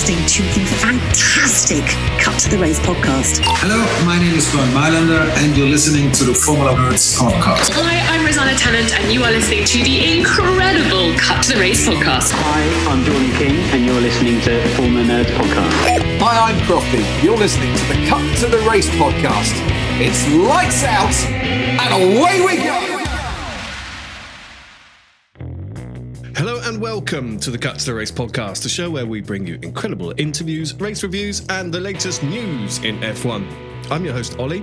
Listening to the fantastic Cut to the Race podcast. Hello, my name is Bernd Mayländer, and you're listening to the Formula Nerds podcast. Hi, I'm Rosanna Tennant, and you are listening to the incredible Cut to the Race podcast. Hi, I'm Jordan King, and you're listening to the Formula Nerds podcast. Hi, I'm Crofty. You're listening to the Cut to the Race podcast. It's lights out and away we go. And welcome to the Cut to the Race podcast, a show where we bring you incredible interviews, race reviews, and the latest news in F1. I'm your host, Oli.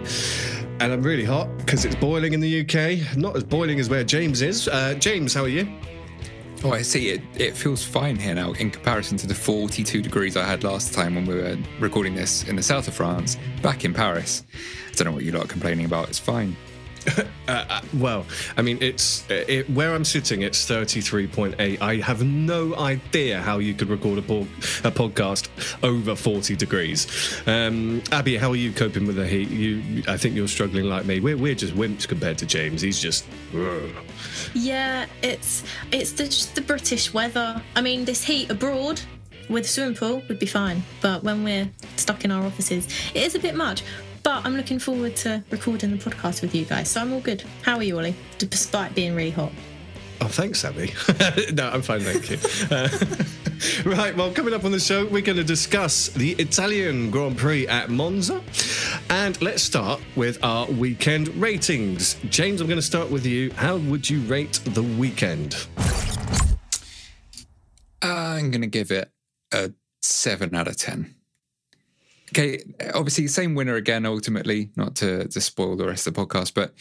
And I'm really hot because it's boiling in the UK. Not as boiling as where James is. Uh, James, how are you? Oh, I see. It, it feels fine here now in comparison to the 42 degrees I had last time when we were recording this in the south of France, back in Paris. I don't know what you lot are complaining about. It's fine. uh, uh, well, I mean, it's it, where I'm sitting. It's 33.8. I have no idea how you could record a, po- a podcast over 40 degrees. Um, Abby, how are you coping with the heat? You, I think you're struggling like me. We're, we're just wimps compared to James. He's just. Ugh. Yeah, it's it's the, just the British weather. I mean, this heat abroad with a swimming pool would be fine, but when we're stuck in our offices, it is a bit much. But I'm looking forward to recording the podcast with you guys, so I'm all good. How are you, Oli? Despite being really hot. Oh, thanks, Abby. no, I'm fine, thank you. Uh, right, well, coming up on the show, we're going to discuss the Italian Grand Prix at Monza. And let's start with our weekend ratings. James, I'm going to start with you. How would you rate the weekend? I'm going to give it a 7 out of 10. Okay, obviously, same winner again, ultimately, not to, to spoil the rest of the podcast, but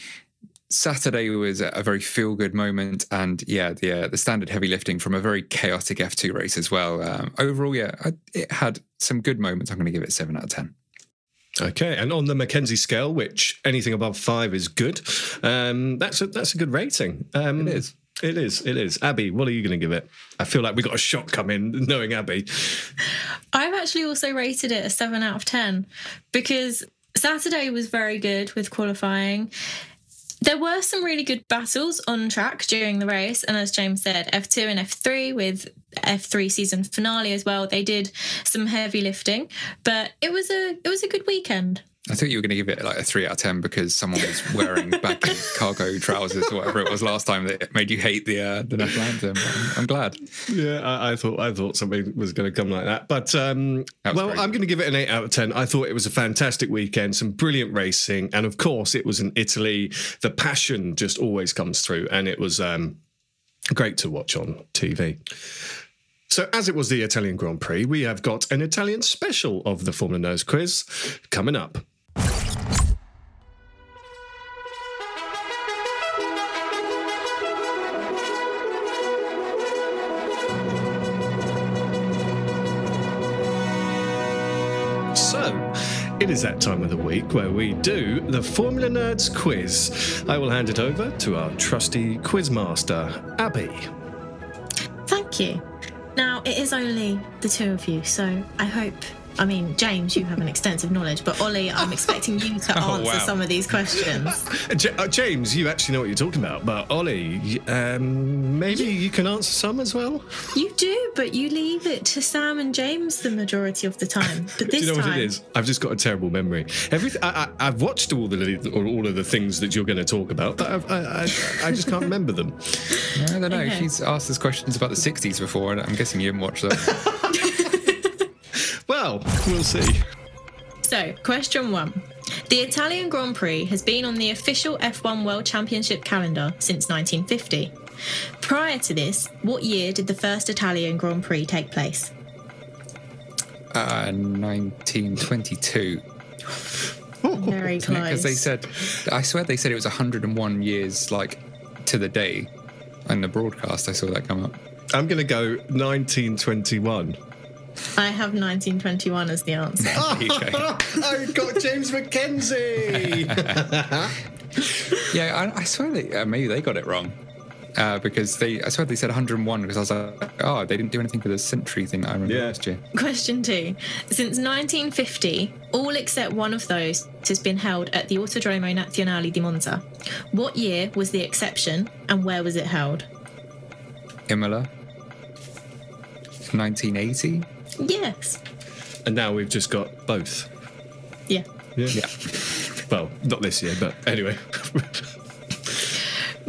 Saturday was a very feel good moment, and yeah, the uh, the standard heavy lifting from a very chaotic F2 race as well. Um, overall, yeah, I, it had some good moments. I'm going to give it seven out of ten. Okay, and on the Mackenzie scale, which anything above five is good, um, that's a that's a good rating. Um, it is. It is. It is. Abby, what are you going to give it? I feel like we got a shot coming knowing Abby. I've actually also rated it a 7 out of 10 because Saturday was very good with qualifying. There were some really good battles on track during the race, and as James said, F2 and F3 with F3 season finale as well. They did some heavy lifting, but it was a it was a good weekend. I thought you were going to give it like a three out of ten because someone was wearing baggy cargo trousers or whatever it was last time that made you hate the uh, the national anthem. I'm, I'm, glad. Yeah, I, I, thought I thought something was going to come like that, but um, that well. I'm going to give it an eight out of ten. I thought it was a fantastic weekend, some brilliant racing, and of course, it was in Italy. The passion just always comes through, and it was um, great to watch on TV. So, as it was the Italian Grand Prix, we have got an Italian special of the Formula Nerds quiz coming up. It is that time of the week where we do the Formula Nerds quiz. I will hand it over to our trusty quizmaster, Abby. Thank you. Now, it is only the two of you, so I hope I mean, James, you have an extensive knowledge, but Oli, I'm expecting you to oh, answer wow. some of these questions. J- uh, James, you actually know what you're talking about, but Oli, um, maybe you, you, can answer some as well. You do, but you leave it to Sam and James the majority of the time. But this do you know time, what it is? I've just got a terrible memory. Everything I, have watched all the all of the things that you're going to talk about, but I, I, I just can't remember them. I don't know. Okay. She's asked us questions about the '60s before, and I'm guessing you haven't watched them. Well, we'll see. So, question one. The Italian Grand Prix has been on the official F1 World Championship calendar since 1950. Prior to this, what year did the first Italian Grand Prix take place? Uh, 1922. Very close. Because they said, I swear they said it was 101 years, like to the day. In the broadcast, I saw that come up. I'm going to go 1921. I have 1921 as the answer. oh, I got James McKenzie. yeah, I, I swear they, uh, maybe they got it wrong. Uh, because they, I swear they said 101 because I was like, oh, they didn't do anything for the century thing that I remember yeah. last year. Question two. Since 1950, all except one of those has been held at the Autodromo Nazionale di Monza. What year was the exception and where was it held? Imola. 1980? Yes. And now we've just got both. Yeah. Yeah. yeah. well, not this year, but anyway.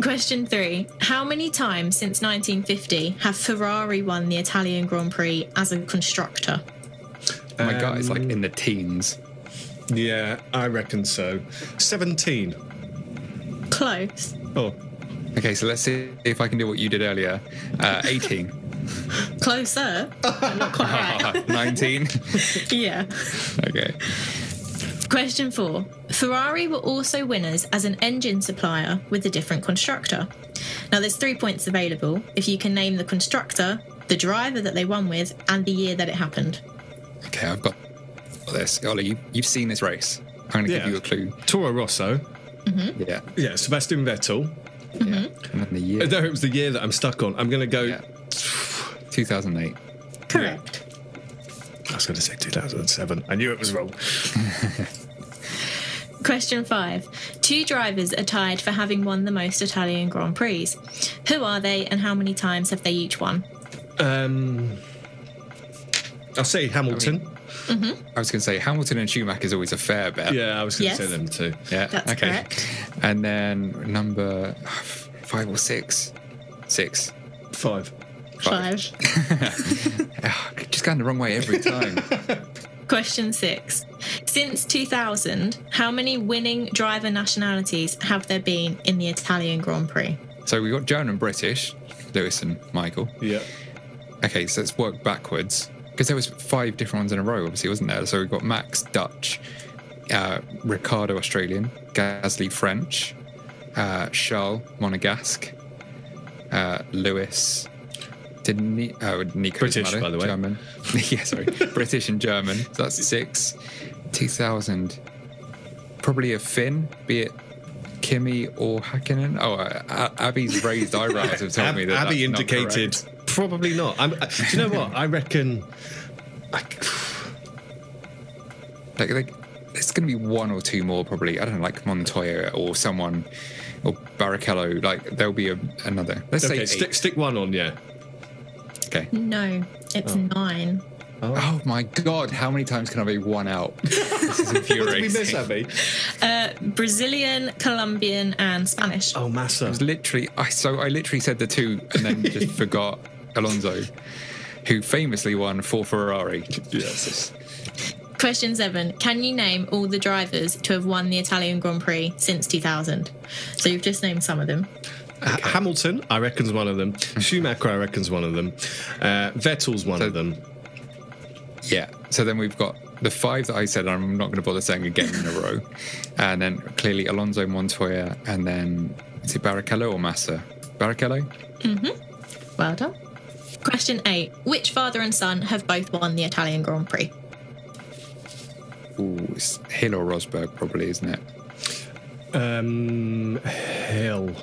Question three How many times since 1950 have Ferrari won the Italian Grand Prix as a constructor? Oh my um, god, it's like in the teens. Yeah, I reckon so. 17. Close. Oh. Okay, so let's see if I can do what you did earlier. Uh, 18. Closer. Not quite. 19? yeah. Okay. Question four. Ferrari were also winners as an engine supplier with a different constructor. Now, there's three points available if you can name the constructor, the driver that they won with, and the year that it happened. Okay, I've got this. Oli, you, you've seen this race. I'm going to yeah. give you a clue. Toro Rosso. Mm-hmm. Yeah. Yeah, Sebastian Vettel. Mm-hmm. Yeah. And then the year. No, it was the year that I'm stuck on. I'm going to go yeah. 2008. Correct. I was going to say 2007. I knew it was wrong. Question five. Two drivers are tied for having won the most Italian Grand Prix. Who are they and how many times have they each won? Um, I'll say Hamilton. I, mean, mm-hmm. I was going to say Hamilton and Schumacher is always a fair bet. Yeah, I was going to yes. say them too. Yeah, That's okay. Correct. And then number five or six? Six. Five. Five. Just going the wrong way every time. Question six. Since 2000, how many winning driver nationalities have there been in the Italian Grand Prix? So we've got German and British, Lewis and Michael. Yeah. Okay, so let's work backwards because there was five different ones in a row, obviously, wasn't there? So we've got Max Dutch, uh, Ricciardo Australian, Gasly French, uh, Charles Monegasque, uh, Lewis did Ni- oh, Nico British, by the way. German. yeah, sorry. British and German. So that's six. 2000. Probably a Finn, be it Kimi or Hakkinen. Oh, uh, Abby's raised eyebrows have told Ab- me that. Abby indicated not probably not. I'm, uh, do you know what? I reckon. I, like, like, it's going to be one or two more, probably. I don't know, like Montoya or someone, or Barrichello. Like, there'll be a, another. Let's okay, say stick, stick one on, yeah. Okay. No, it's oh. nine. Oh. oh. my god! How many times can I be one out? this is infuriating. what did we miss, Abby? Uh, Brazilian, Colombian, and Spanish. Oh, Massa! It was literally. I so I literally said the two and then just forgot Alonso, who famously won for Ferrari. Yes. Question seven. Can you name all the drivers to have won the Italian Grand Prix since 2000? So you've just named some of them. Okay. Hamilton, I reckon's one of them. Schumacher, I reckon's one of them. Uh, Vettel's one so, of them. Yeah. So then we've got the five that I said. I'm not going to bother saying again in a row. And then clearly Alonso, Montoya, and then is it Barrichello or Massa? Barrichello. Mm-hmm. Well done. Question eight: Which father and son have both won the Italian Grand Prix? Ooh, it's Hill or Rosberg, probably, isn't it? Um, Hill.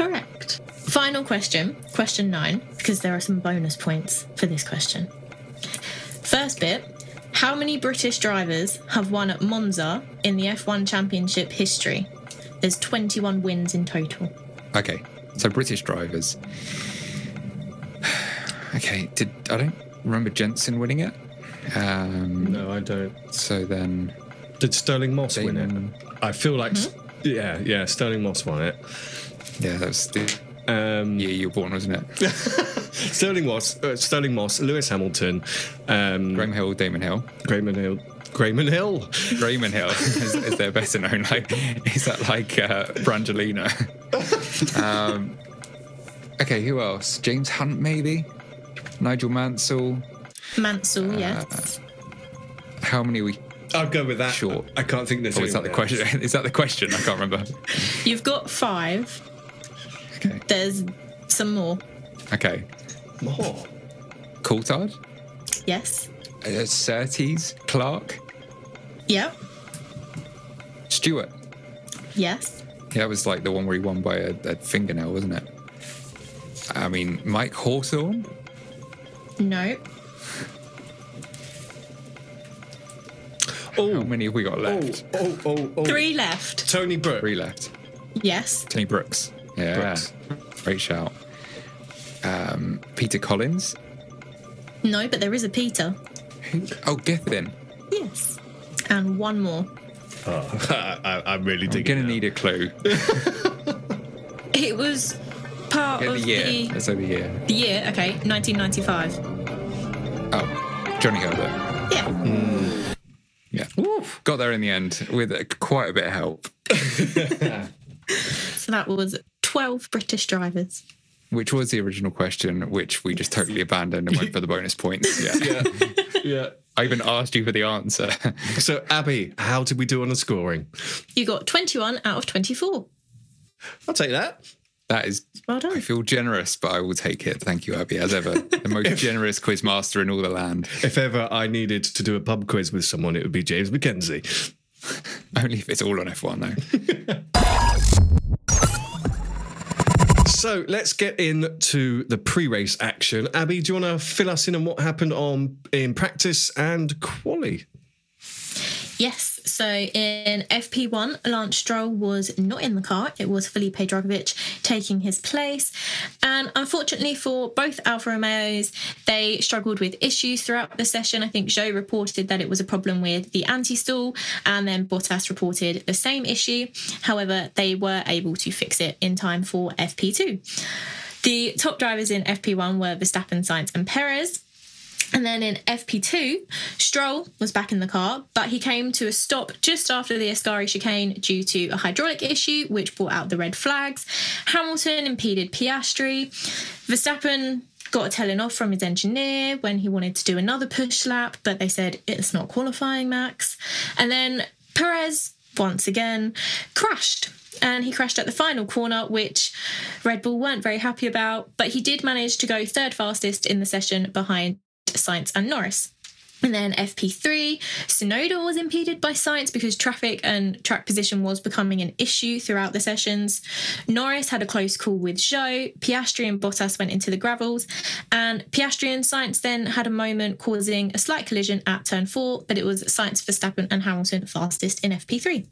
Correct. Final question, question nine, because there are some bonus points for this question. First bit How many British drivers have won at Monza in the F1 Championship history? There's 21 wins in total. Okay, so British drivers. Okay, did I don't remember Jenson winning it? Um, no, I don't. So then, did Stirling Moss win it? I feel like, mm-hmm. yeah, yeah, Stirling Moss won it. Yeah, that was the um, year you were born, wasn't it? Stirling Moss, uh, Stirling Moss, Lewis Hamilton, um, Graham Hill, Damon Hill, Graham Hill, Grayman Hill. Grayman Hill is, is they're better known. Like, is that like uh, Brangelina? um, okay, who else? James Hunt, maybe. Nigel Mansell. Mansell, uh, yes. How many we? I'll go with that. Sure. I can't think there's. Oh, is that the question? Is that the question? I can't remember. You've got five. Okay. There's some more. Okay. More. Coulthard. Yes. Uh, Surtees, Clark. Yep. Stewart. Yes. Yeah, that was like the one where he won by a, a fingernail, wasn't it? I mean, Mike Hawthorn. No. Oh, How many have we got left? Oh, oh, oh, oh. Three left. Tony Brooks. Three left. Yes. Tony Brooks. Yeah. Brooks. Great shout. Um, Peter Collins. No, but there is a Peter. Who? Oh, Gethin. Yes. And one more. Oh, I, I really I'm going to need a clue. it was part yeah, of the year. the Let's say the year. The year, okay, 1995. Oh, Johnny Herbert. Yeah. Mm. Yeah. Oof. Got there in the end with quite a bit of help. so that was 12 British drivers. Which was the original question, which we just totally abandoned and went for the bonus points. Yeah. yeah. yeah. I even asked you for the answer. so, Abby, how did we do on the scoring? You got 21 out of 24. I'll take that. That is, well done. I feel generous, but I will take it. Thank you, Abby, as ever. The most if, generous quiz master in all the land. If ever I needed to do a pub quiz with someone, it would be James McKenzie. Only if it's all on F1, though. So let's get into the pre-race action. Abby, do you want to fill us in on what happened on in practice and quali? Yes. So in FP1, Lance Stroll was not in the car. It was Felipe Drugovich taking his place. And unfortunately for both Alfa Romeos, they struggled with issues throughout the session. I think Zhou reported that it was a problem with the anti stall, and then Bottas reported the same issue. However, they were able to fix it in time for FP2. The top drivers in FP1 were Verstappen, Sainz, and Perez. And then in FP2, Stroll was back in the car, but he came to a stop just after the Ascari chicane due to a hydraulic issue, which brought out the red flags. Hamilton impeded Piastri. Verstappen got a telling off from his engineer when he wanted to do another push lap, but they said it's not qualifying, Max. And then Perez, once again, crashed and he crashed at the final corner, which Red Bull weren't very happy about. But he did manage to go third fastest in the session behind Sainz and Norris. And then FP3, Tsunoda was impeded by Sainz because traffic and track position was becoming an issue throughout the sessions. Norris had a close call with Zhou. Piastri and Bottas went into the gravels. And Piastri and Sainz then had a moment causing a slight collision at turn four, but it was Sainz, Verstappen, and Hamilton fastest in FP3.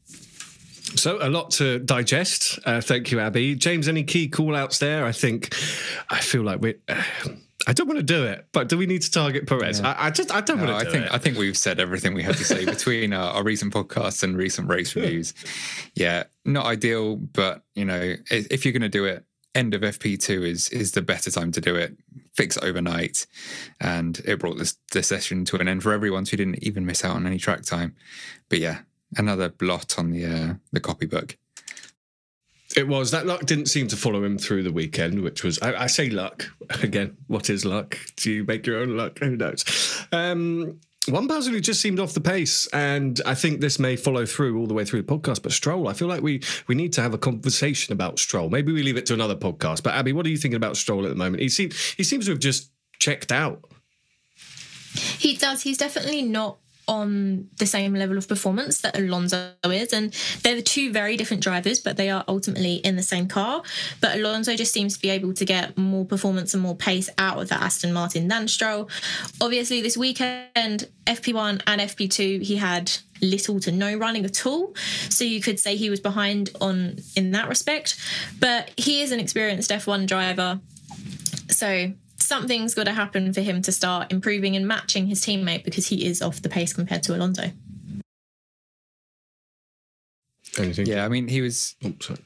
So a lot to digest. Uh, thank you, Abby. James, any key call outs there? I think I feel like we're. Uh, I don't want to do it, but do we need to target Perez? Yeah. I, I, just I don't no, want to. I think it. I think we've said everything we had to say between our, our recent podcasts and recent race reviews. yeah, not ideal, but you know, if you're going to do it, end of FP2 is is the better time to do it. Fix it overnight, and it brought this the session to an end for everyone. So you didn't even miss out on any track time. But yeah, another blot on the uh, the copybook. It was that luck didn't seem to follow him through the weekend, which was I, I, say luck again. What is luck? Do you make your own luck? Who knows? Um, one person who just seemed off the pace, and I think this may follow through all the way through the podcast. But Stroll, I feel like we we need to have a conversation about Stroll. Maybe we leave it to another podcast. But Abby, what are you thinking about Stroll at the moment? He seems he seems to have just checked out. He does. He's definitely not on the same level of performance that Alonso is. And they're the two very different drivers, but they are ultimately in the same car. But Alonso just seems to be able to get more performance and more pace out of that Aston Martin than Stroll. Obviously, this weekend, FP1 and FP2, he had little to no running at all. So you could say he was behind on in that respect. But he is an experienced F1 driver. So something's got to happen for him to start improving and matching his teammate because he is off the pace compared to Alonso. Anything? Yeah, I mean, he was. Oh, sorry.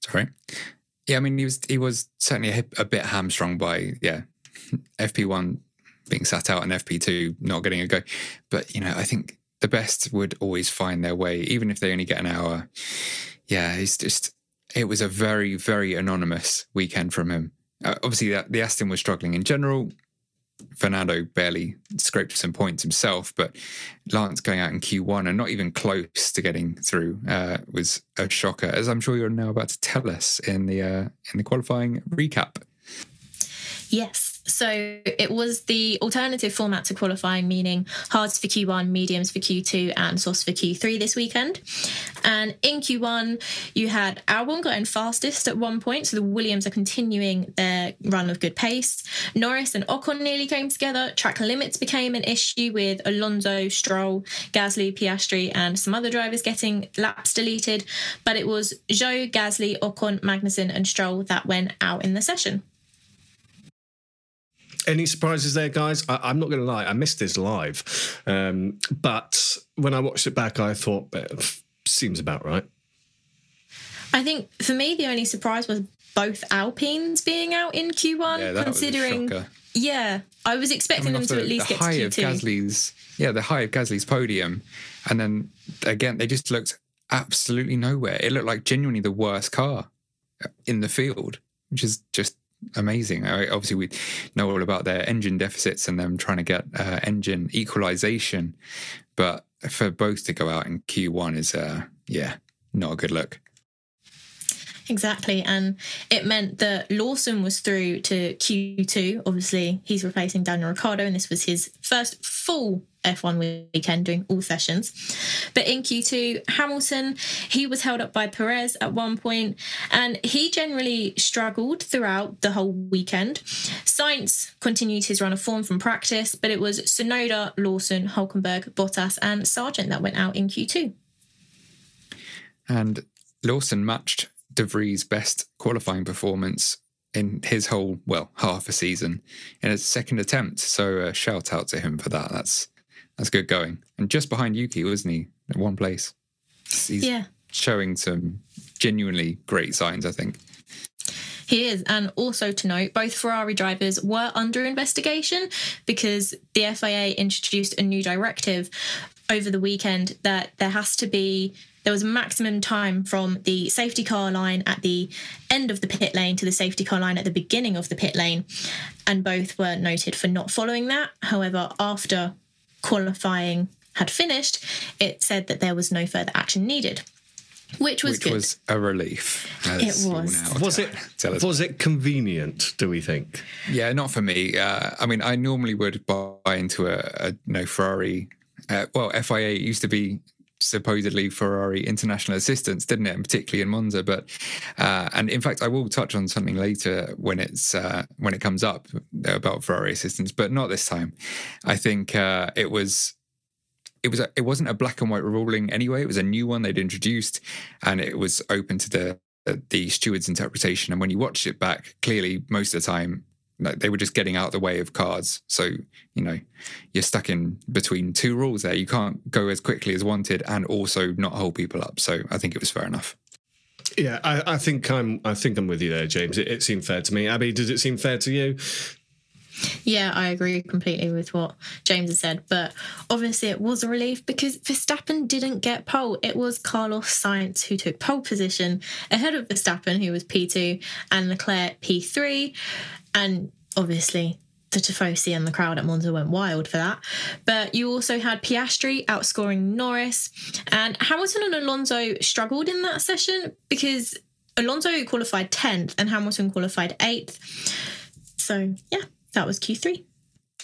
Sorry. Yeah, I mean, he was he was certainly a, a bit hamstrung by yeah, FP one being sat out and FP two not getting a go. But you know, I think the best would always find their way, even if they only get an hour. Yeah, it's just it was a very very anonymous weekend from him. Uh, obviously, the, the Aston was struggling in general. Fernando barely scraped some points himself, but Lance going out in Q1 and not even close to getting through uh, was a shocker, as I'm sure you're now about to tell us in the uh, in the qualifying recap. Yes. So it was the alternative format to qualifying, meaning hards for Q1, mediums for Q2, and softs for Q3 this weekend. And in Q1, you had Albon going fastest at one point, so the Williams are continuing their run of good pace. Norris and Ocon nearly came together. Track limits became an issue with Alonso, Stroll, Gasly, Piastri, and some other drivers getting laps deleted. But it was Zhou, Gasly, Ocon, Magnussen, and Stroll that went out in the session. Any surprises there, guys? I, am not going to lie, I missed this live, um, but when I watched it back, I thought seems about right. I think for me, the only surprise was both Alpines being out in Q1, yeah, considering. Yeah, I was expecting them to the, at least the get high to Q2. Of Gasly's, yeah, the high of Gasly's podium, and then again they just looked absolutely nowhere. It looked like genuinely the worst car in the field, which is just amazing. obviously, we know all about their engine deficits and them trying to get uh, engine equalization, but for both to go out in Q1 is, uh, yeah, not a good look. Exactly. And it meant that Lawson was through to Q2. Obviously, he's replacing Daniel Ricciardo, and this was his first full F1 weekend doing all sessions. But in Q2, Hamilton, he was held up by Perez at one point, and he generally struggled throughout the whole weekend. Sainz continued his run of form from practice, but it was Tsunoda, Lawson, Hulkenberg, Bottas, and Sargeant that went out in Q2. And Lawson matched De Vries' best qualifying performance in his whole well half a season in his second attempt. So uh, shout out to him for that. That's that's good going. And just behind Yuki, wasn't he? At one place. He's yeah. showing some genuinely great signs, I think. He is. And also to note, both Ferrari drivers were under investigation because the FIA introduced a new directive over the weekend that there has to be there was a maximum time from the safety car line at the end of the pit lane to the safety car line at the beginning of the pit lane and both were noted for not following that however after qualifying had finished it said that there was no further action needed which was which good. was a relief. It was. Was it? Was it convenient? Do we think? Yeah, not for me. Uh, I mean, I normally would buy into a, a you know, Ferrari. Uh, well, FIA used to be supposedly Ferrari international assistance, didn't it? And particularly in Monza. But uh, and in fact, I will touch on something later when it's uh, when it comes up about Ferrari assistance, but not this time. I think uh, it was. It was a, it wasn't a black and white ruling anyway. It was a new one they'd introduced, and it was open to the the steward's interpretation. And when you watch it back, clearly most of the time they were just getting out of the way of cars. So, you know, you're stuck in between two rules there. You can't go as quickly as wanted and also not hold people up. So I think it was fair enough. Yeah, I, I think I'm I think I'm with you there, James. It, it seemed fair to me. Abby, does it seem fair to you? Yeah, I agree completely with what James has said. But obviously, it was a relief because Verstappen didn't get pole. It was Carlos Sainz who took pole position ahead of Verstappen, who was P2, and Leclerc P3. And obviously, the Tifosi and the crowd at Monza went wild for that. But you also had Piastri outscoring Norris, and Hamilton and Alonso struggled in that session because Alonso qualified 10th and Hamilton qualified 8th. So, yeah, that was Q3.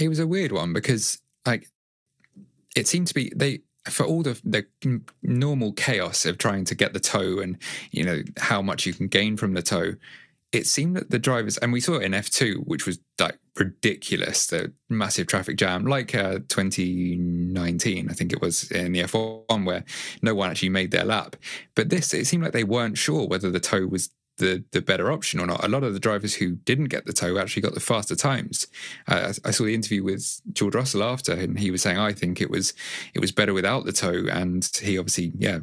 It was a weird one because, like, it seemed to be they for all the the normal chaos of trying to get the tow and you know how much you can gain from the tow it seemed that the drivers, and we saw it in F2, which was like ridiculous, the massive traffic jam, like uh, 2019, I think it was in the F1, where no one actually made their lap. But this, it seemed like they weren't sure whether the tow was the the better option or not. A lot of the drivers who didn't get the tow actually got the faster times. Uh, I saw the interview with George Russell after, and he was saying, "I think it was it was better without the tow," and he obviously, yeah,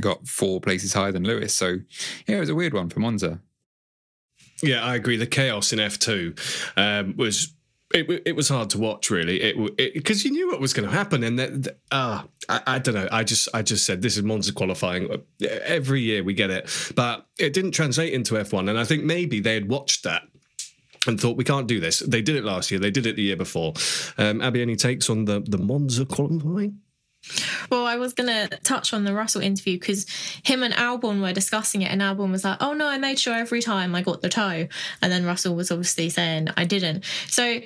got four places higher than Lewis. So yeah, it was a weird one for Monza. Yeah, I agree. The chaos in F two um, was it, it was hard to watch really. It because you knew what was going to happen and that ah uh, I, I, don't know. I just I just said this is Monza qualifying. Every year we get it. But it didn't translate into F1 and I think maybe they had watched that and thought we can't do this. They did it last year. They did it the year before. Um, Abby any takes on the the Monza qualifying well, I was going to touch on the Russell interview because him and Albon were discussing it, and Albon was like, "Oh no, I made sure every time I got the tow," and then Russell was obviously saying I didn't. So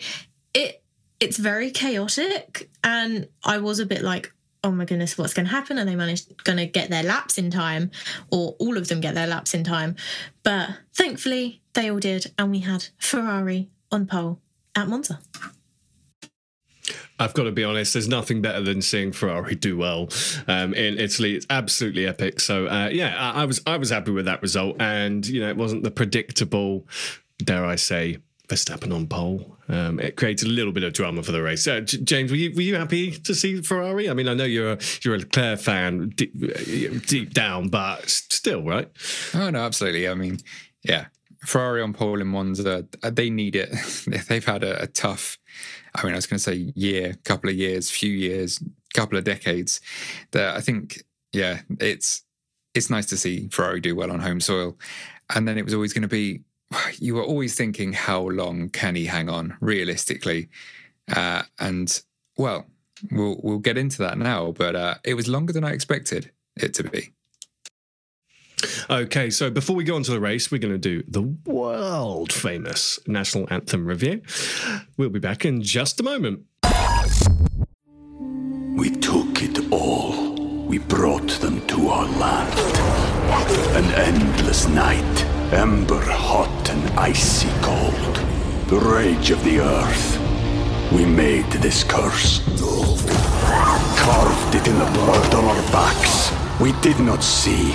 it it's very chaotic, and I was a bit like, "Oh my goodness, what's going to happen?" Are they managed going to get their laps in time, or all of them get their laps in time? But thankfully, they all did, and we had Ferrari on pole at Monza. I've got to be honest. There's nothing better than seeing Ferrari do well um, in Italy. It's absolutely epic. So uh, yeah, I, I, was I was happy with that result, and you know it wasn't the predictable, dare I say, Verstappen on pole. Um, it created a little bit of drama for the race. Uh, J- James, were you were you happy to see Ferrari? I mean, I know you're a, you're a Leclerc fan deep, deep down, but still, right? Oh no, absolutely. I mean, yeah, Ferrari on pole in Monza, uh, they need it. They've had a, a tough I mean, I was going to say year, couple of years, few years, couple of decades. That I think, yeah, it's it's nice to see Ferrari do well on home soil. And then it was always going to be, you were always thinking, how long can he hang on realistically? Uh, and well, we'll we'll get into that now. But uh, it was longer than I expected it to be. Okay, so before we go on to the race, we're going to do the world famous national anthem review. We'll be back in just a moment. We took it all. We brought them to our land. An endless night, ember hot and icy cold. The rage of the earth. We made this curse. Carved it in the blood on our backs. We did not see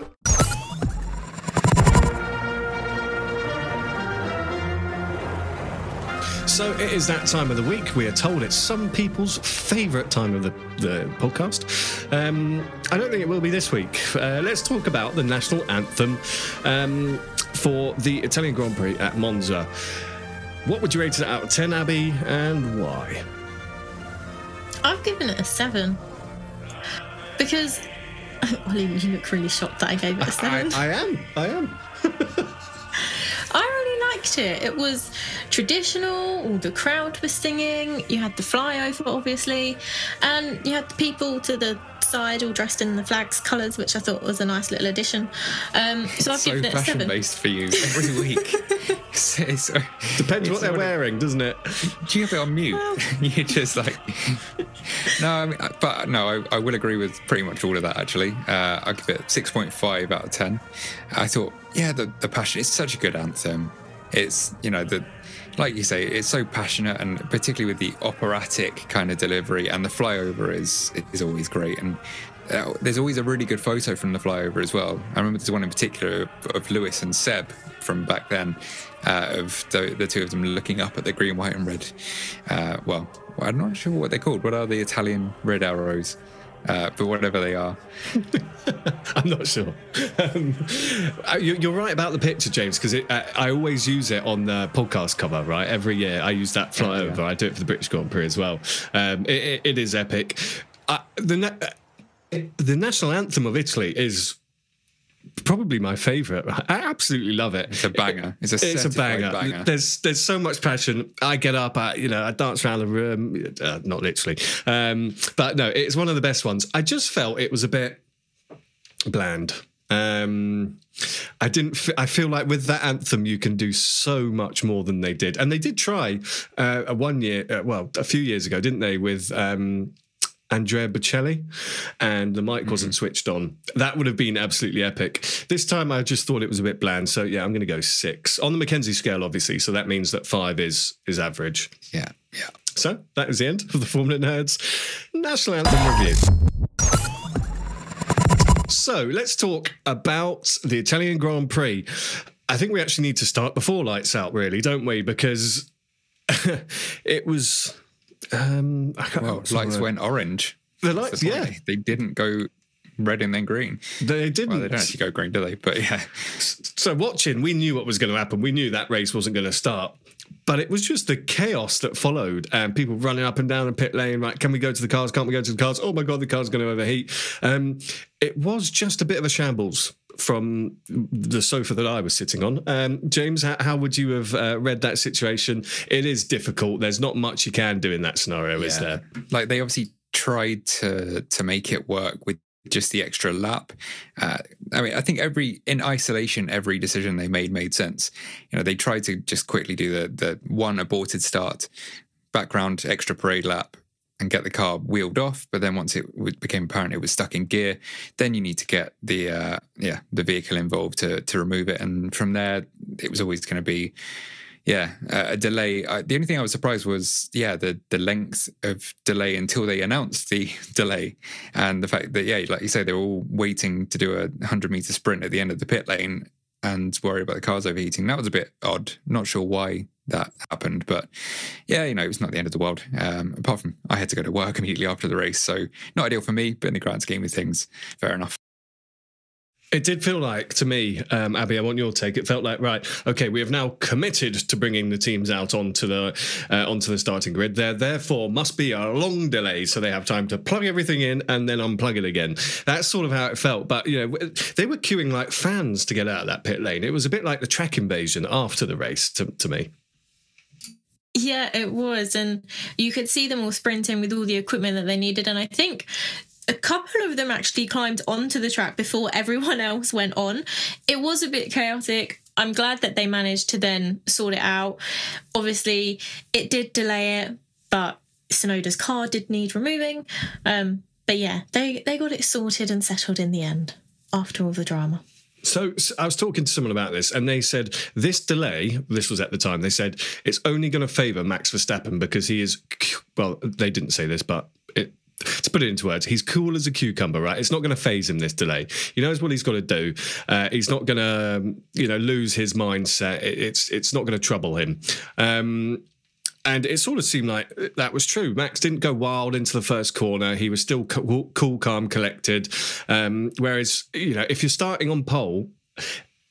So it is that time of the week. We are told it's some people's favourite time of the, the podcast. Um, I don't think it will be this week. Uh, let's talk about the national anthem um, for the Italian Grand Prix at Monza. What would you rate it out of 10, Abby, and why? I've given it a 7. Because, Oli, you look really shocked that I gave it a 7. I, I am. I am. I really liked it. It was traditional, all the crowd was singing, you had the flyover, obviously, and you had the people to the side all dressed in the flag's colours, which I thought was a nice little addition. Um, so I've so given it fashion seven. based for you every week. so, so, Depends what they're wearing, doesn't it? Do you have it on mute? You're just like no, I mean, but no, I, I, will agree with pretty much all of that. Actually, uh, I give it six point five out of ten. I thought, yeah, the the passion. It's such a good anthem. It's you know the like you say, it's so passionate, and particularly with the operatic kind of delivery, and the flyover is is always great. And uh, there's always a really good photo from the flyover as well. I remember there's one in particular of, of Lewis and Seb from back then, uh, of the, the, two of them looking up at the green, white, and red. Uh, well, I'm not sure what they're called. What are the Italian red arrows? Uh, but whatever they are. I'm not sure. Um, uh, you're right about the picture, James, because uh, I always use it on the podcast cover, right? Every year I use that flyover. Yeah. I do it for the British Grand Prix as well. Um, it, it is epic. Uh, the, the national anthem of Italy is probably my favorite. I absolutely love it. It's a banger. It's a, it's a banger. banger. There's there's so much passion. I get up, I you know, I dance around the room, uh, not literally, um, but no, it's one of the best ones. I just felt it was a bit bland. Um, I didn't. F- I feel like with that anthem, you can do so much more than they did, and they did try uh, one year, uh, well, a few years ago, didn't they? With um, Andrea Bocelli, and the mic wasn't mm-hmm. switched on. That would have been absolutely epic. This time, I just thought it was a bit bland. So yeah, I'm going to go six on the McKenzie scale, obviously. So that means that five is is average. Yeah, yeah. So that is the end of the Formula Nerds National Anthem review. So let's talk about the Italian Grand Prix. I think we actually need to start before lights out, really, don't we? Because it was um, well, lights went orange. The lights, yeah, they didn't go red and then green. They didn't. Well, they don't actually go green, do they? But yeah. So watching, we knew what was going to happen. We knew that race wasn't going to start. But it was just the chaos that followed, and people running up and down the pit lane. Right, can we go to the cars? Can't we go to the cars? Oh my god, the car's going to overheat. Um, it was just a bit of a shambles from the sofa that I was sitting on. Um, James, how, how, would you have uh, read that situation? It is difficult. There's not much you can do in that scenario, yeah. is there? Like they obviously tried to to make it work with just the extra lap. Uh, I mean, I think every in isolation, every decision they made made sense. You know, they tried to just quickly do the the one aborted start, background extra parade lap, and get the car wheeled off. But then once it became apparent it was stuck in gear, then you need to get the uh, yeah the vehicle involved to to remove it. And from there, it was always going to be yeah a delay. I, the only thing I was surprised was yeah the the length of delay until they announced the delay and the fact that yeah like you say they're all waiting to do a hundred meter sprint at the end of the pit lane and worry about the cars overheating. That was a bit odd. Not sure why that happened. But yeah, you know, it was not the end of the world. Um, apart from I had to go to work immediately after the race. So not ideal for me, but in the grand scheme of things, fair enough. It did feel like to me, um, Abby. I want your take. It felt like right. Okay, we have now committed to bringing the teams out onto the uh, onto the starting grid. There, therefore, must be a long delay, so they have time to plug everything in and then unplug it again. That's sort of how it felt. But you know, they were queuing like fans to get out of that pit lane. It was a bit like the track invasion after the race to, to me. Yeah, it was. And you could see them all sprinting with all the equipment that they needed. And I think a couple of them actually climbed onto the track before everyone else went on. It was a bit chaotic. I'm glad that they managed to then sort it out. Obviously, it did delay it, but Tsunoda's car did need removing. Um, but yeah, they, they got it sorted and settled in the end after all the drama. So, so, I was talking to someone about this, and they said this delay. This was at the time. They said it's only going to favour Max Verstappen because he is. Well, they didn't say this, but it, to put it into words, he's cool as a cucumber, right? It's not going to faze him this delay. He knows what he's got to do. Uh, he's not going to, you know, lose his mindset. It, it's it's not going to trouble him. Um, and it sort of seemed like that was true. Max didn't go wild into the first corner. He was still cool, calm, collected. Um, whereas, you know, if you're starting on pole,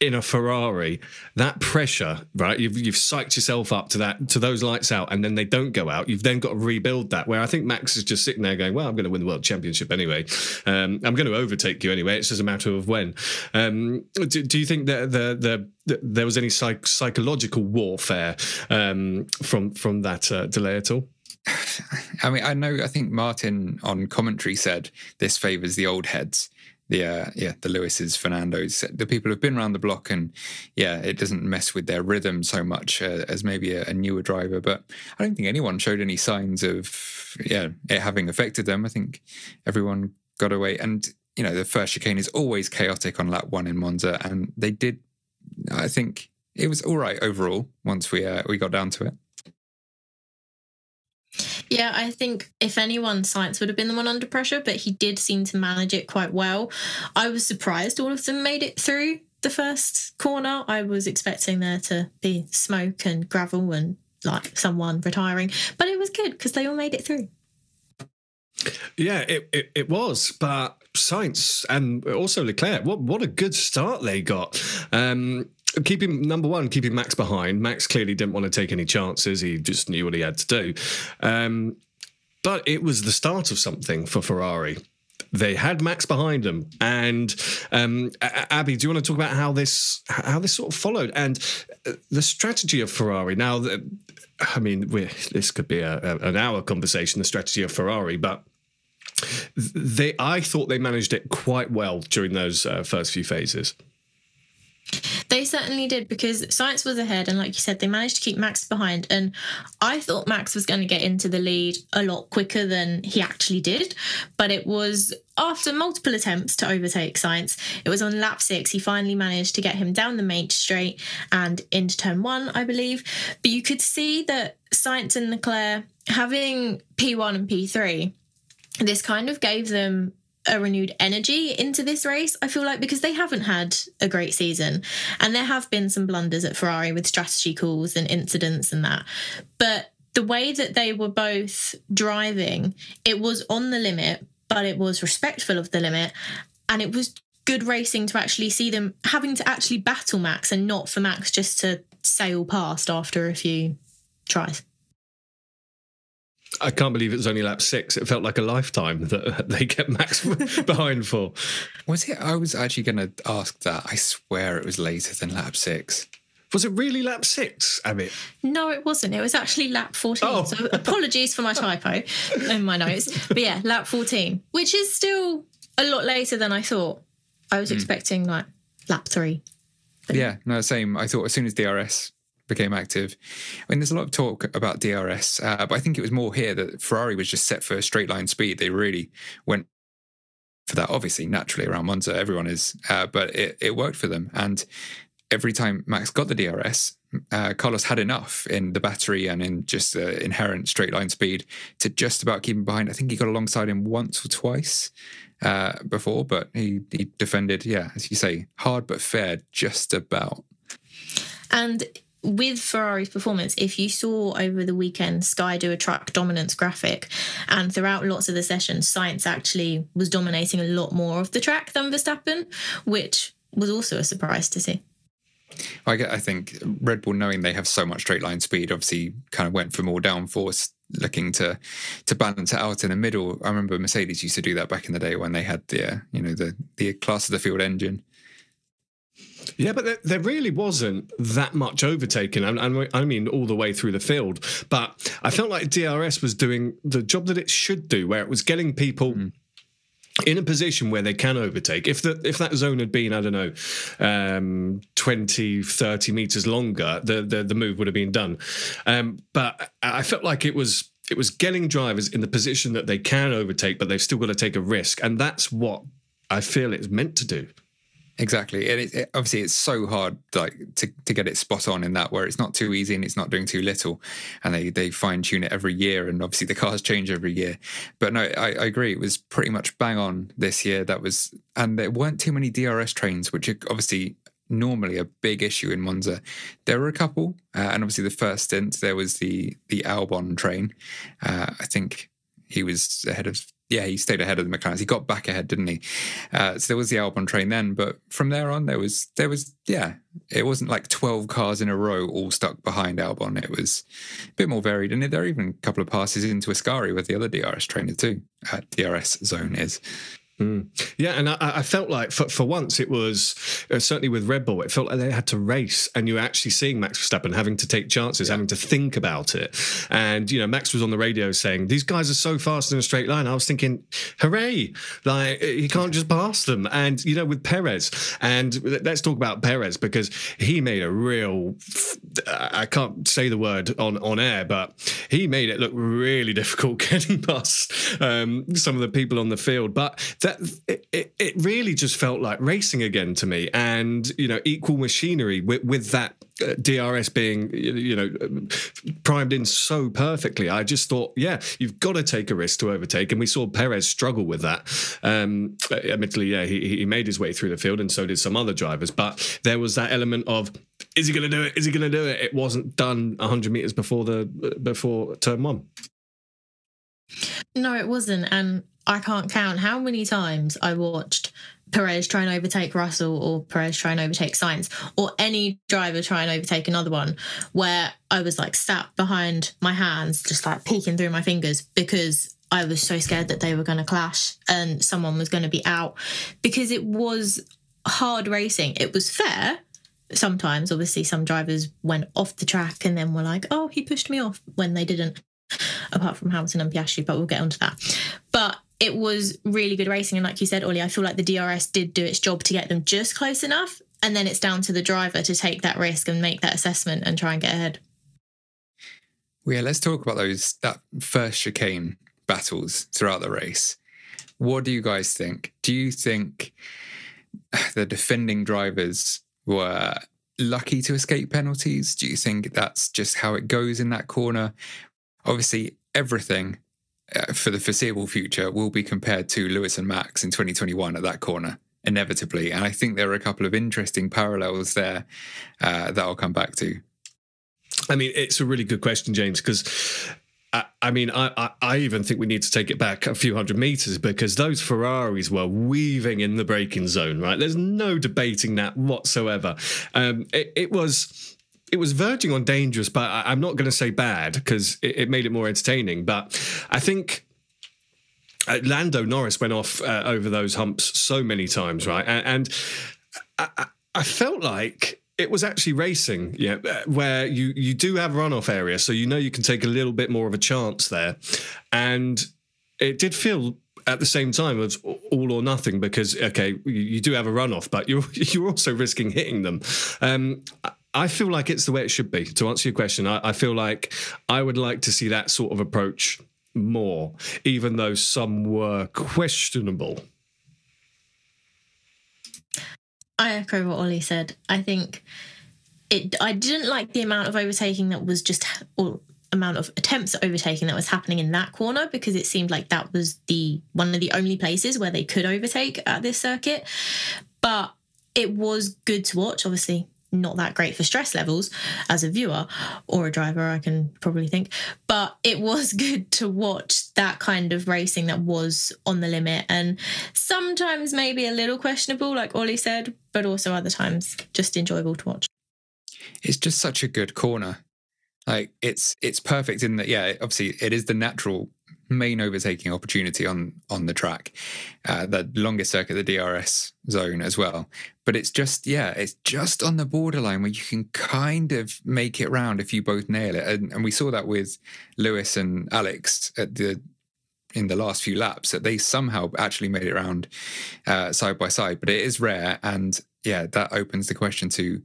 in a Ferrari, that pressure, right? You've you've psyched yourself up to that to those lights out, and then they don't go out. You've then got to rebuild that. Where I think Max is just sitting there going, "Well, I'm going to win the world championship anyway. Um, I'm going to overtake you anyway. It's just a matter of when." Um, do, do, you think that the, the, the there was any psych- psychological warfare um, from from that uh, delay at all? I mean, I know. I think Martin on commentary said this favors the old heads the uh, yeah the Lewis's, Fernandos, the people who've been around the block, and yeah, it doesn't mess with their rhythm so much uh, as maybe a, a, newer driver. But I don't think anyone showed any signs of yeah it having affected them. I think everyone got away, and you know the first chicane is always chaotic on lap one in Monza, and they did. I think it was all right overall once we uh, we got down to it. Yeah, I think if anyone, Sainz would have been the one under pressure, but he did seem to manage it quite well. I was surprised all of them made it through the first corner. I was expecting there to be smoke and gravel and like someone retiring, but it was good because they all made it through. Yeah, it, it, it, was, but Sainz and also Leclerc, what what a good start they got. Um, keeping number one, keeping Max behind. Max clearly didn't want to take any chances. He just knew what he had to do. Um, but it was the start of something for Ferrari. They had Max behind them, and um, Abby, do you want to talk about how this how this sort of followed and uh, the strategy of Ferrari? Now, I mean, this could be a, an hour conversation. The strategy of Ferrari, but they, I thought they managed it quite well during those uh, first few phases. They certainly did because Sainz was ahead, and like you said, they managed to keep Max behind. And I thought Max was going to get into the lead a lot quicker than he actually did, but it was after multiple attempts to overtake Sainz. It was on lap six he finally managed to get him down the main straight and into turn one, I believe. But you could see that Sainz and Leclerc having P1 and P3 this kind of gave them a renewed energy into this race, I feel like, because they haven't had a great season. And there have been some blunders at Ferrari with strategy calls and incidents and that. But the way that they were both driving, it was on the limit, but it was respectful of the limit. And it was good racing to actually see them having to actually battle Max and not for Max just to sail past after a few tries. I can't believe it was only lap six. It felt like a lifetime that they kept Max behind for. Was it? I was actually going to ask that. I swear it was later than lap six. Was it really lap six, Abby? No, it wasn't. It was actually lap 14. Oh. So apologies for my typo in my notes. But yeah, lap 14, which is still a lot later than I thought. I was mm. expecting like lap three. But yeah, no, same. I thought as soon as DRS became active. I mean, there's a lot of talk about DRS, uh, but I think it was more here that Ferrari was just set for straight line speed. They really went for that. Obviously, naturally around Monza, everyone is, uh, but it, it worked for them. And every time Max got the DRS, uh, Carlos had enough in the battery and in just the inherent straight line speed to just about keep him behind. I think he got alongside him once or twice uh, before, but he, he defended, yeah, as you say, hard but fair, just about. And with Ferrari's performance, if you saw over the weekend Sky do a track dominance graphic, and throughout lots of the sessions, Sainz actually was dominating a lot more of the track than Verstappen, which was also a surprise to see. I, I think Red Bull, knowing they have so much straight line speed, obviously kind of went for more downforce, looking to to balance it out in the middle. I remember Mercedes used to do that back in the day when they had the uh, you know the the class of the field engine yeah, but there, there, really wasn't that much overtaking. I mean, all the way through the field. But I felt like DRS was doing the job that it should do, where it was getting people. Mm. In a position where they can overtake, if the if that zone had been I don't know, um, 20, 30 meters longer, the, the the move would have been done. Um, but I felt like it was it was getting drivers in the position that they can overtake, but they've still got to take a risk, and that's what I feel it's meant to do. Exactly, and it, it, obviously it's so hard like to, to get it spot on in that where it's not too easy and it's not doing too little, and they they fine tune it every year, and obviously the cars change every year. But no, I, I, agree, it was pretty much bang on this year. That was, and there weren't too many DRS trains, which are obviously normally a big issue in Monza. There were a couple, uh, and obviously the first stint there was the the Albon train. Uh, I think he was ahead of yeah, he stayed ahead of the McLarens. He got back ahead, didn't he? Uh, so there was the Albon train then, but from there on, there was there was yeah, it wasn't like twelve cars in a row all stuck behind Albon. It was a bit more varied, and there are even a couple of passes into Ascari with the other DRS trainer too, uh, DRS zone is. Mm. Yeah, and I, I, felt like for, for once it was uh, certainly with Red Bull, it felt like they had to race, and you were actually seeing Max Verstappen having to take chances, yeah. having to think about it. And you know, Max was on the radio saying, "These guys are so fast in a straight line." I was thinking, "Hooray!" Like he can't just pass them. And you know, with Perez, and let's talk about Perez because he made a real. I can't say the word on on air, but he made it look really difficult getting past um, some of the people on the field, but. That that it, it really just felt like racing again to me, and you know, equal machinery with, with that uh, DRS being, you know, primed in so perfectly. I just thought, yeah, you've got to take a risk to overtake. And we saw Perez struggle with that. Um, admittedly, yeah, he, he made his way through the field and so did some other drivers. But there was that element of, is he going to do it? Is he going to do it? It wasn't done 100 meters before the before turn one. No, it wasn't. And I can't count how many times I watched Perez try and overtake Russell or Perez try and overtake Sainz or any driver try and overtake another one where I was like sat behind my hands, just like peeking through my fingers because I was so scared that they were going to clash and someone was going to be out because it was hard racing. It was fair. Sometimes, obviously, some drivers went off the track and then were like, oh, he pushed me off when they didn't, apart from Hamilton and Piastri, but we'll get onto that. But it was really good racing. And like you said, Oli, I feel like the DRS did do its job to get them just close enough. And then it's down to the driver to take that risk and make that assessment and try and get ahead. Well, yeah, let's talk about those that first chicane battles throughout the race. What do you guys think? Do you think the defending drivers were lucky to escape penalties? Do you think that's just how it goes in that corner? Obviously, everything for the foreseeable future will be compared to Lewis and Max in 2021 at that corner, inevitably. And I think there are a couple of interesting parallels there uh, that I'll come back to. I mean, it's a really good question, James, because I, I mean, I, I, even think we need to take it back a few hundred meters because those Ferraris were weaving in the braking zone, right? There's no debating that whatsoever. Um, it, it was it was verging on dangerous, but I, am not going to say bad because it, it, made it more entertaining. But I think uh, Lando Norris went off uh, over those humps so many times, right? And, and I, I, felt like it was actually racing, yeah, uh, where you you do have runoff area, so you know you can take a little bit more of a chance there, and it did feel at the same time as all or nothing because okay you, do have a runoff but you're you're also risking hitting them um, I feel like it's the way it should be. To answer your question, I, I, feel like I would like to see that sort of approach more, even though some were questionable. I echo what Oli said. I think it. I didn't like the amount of overtaking that was just, or amount of attempts at overtaking that was happening in that corner because it seemed like that was the one of the only places where they could overtake at this circuit. But it was good to watch. Obviously, not that great for stress levels as a viewer or a driver, I can probably think. But it was good to watch that kind of racing that was on the limit and sometimes maybe a little questionable, like Oli said, but also other times just enjoyable to watch. It's just such a good corner. Like it's it's perfect in that yeah, obviously it is the natural main overtaking opportunity on on the track, uh, the longest circuit, the DRS zone as well. But it's just yeah, it's just on the borderline where you can kind of make it round if you both nail it, and, and we saw that with Lewis and Alex at the in the last few laps that they somehow actually made it round uh, side by side. But it is rare, and yeah, that opens the question to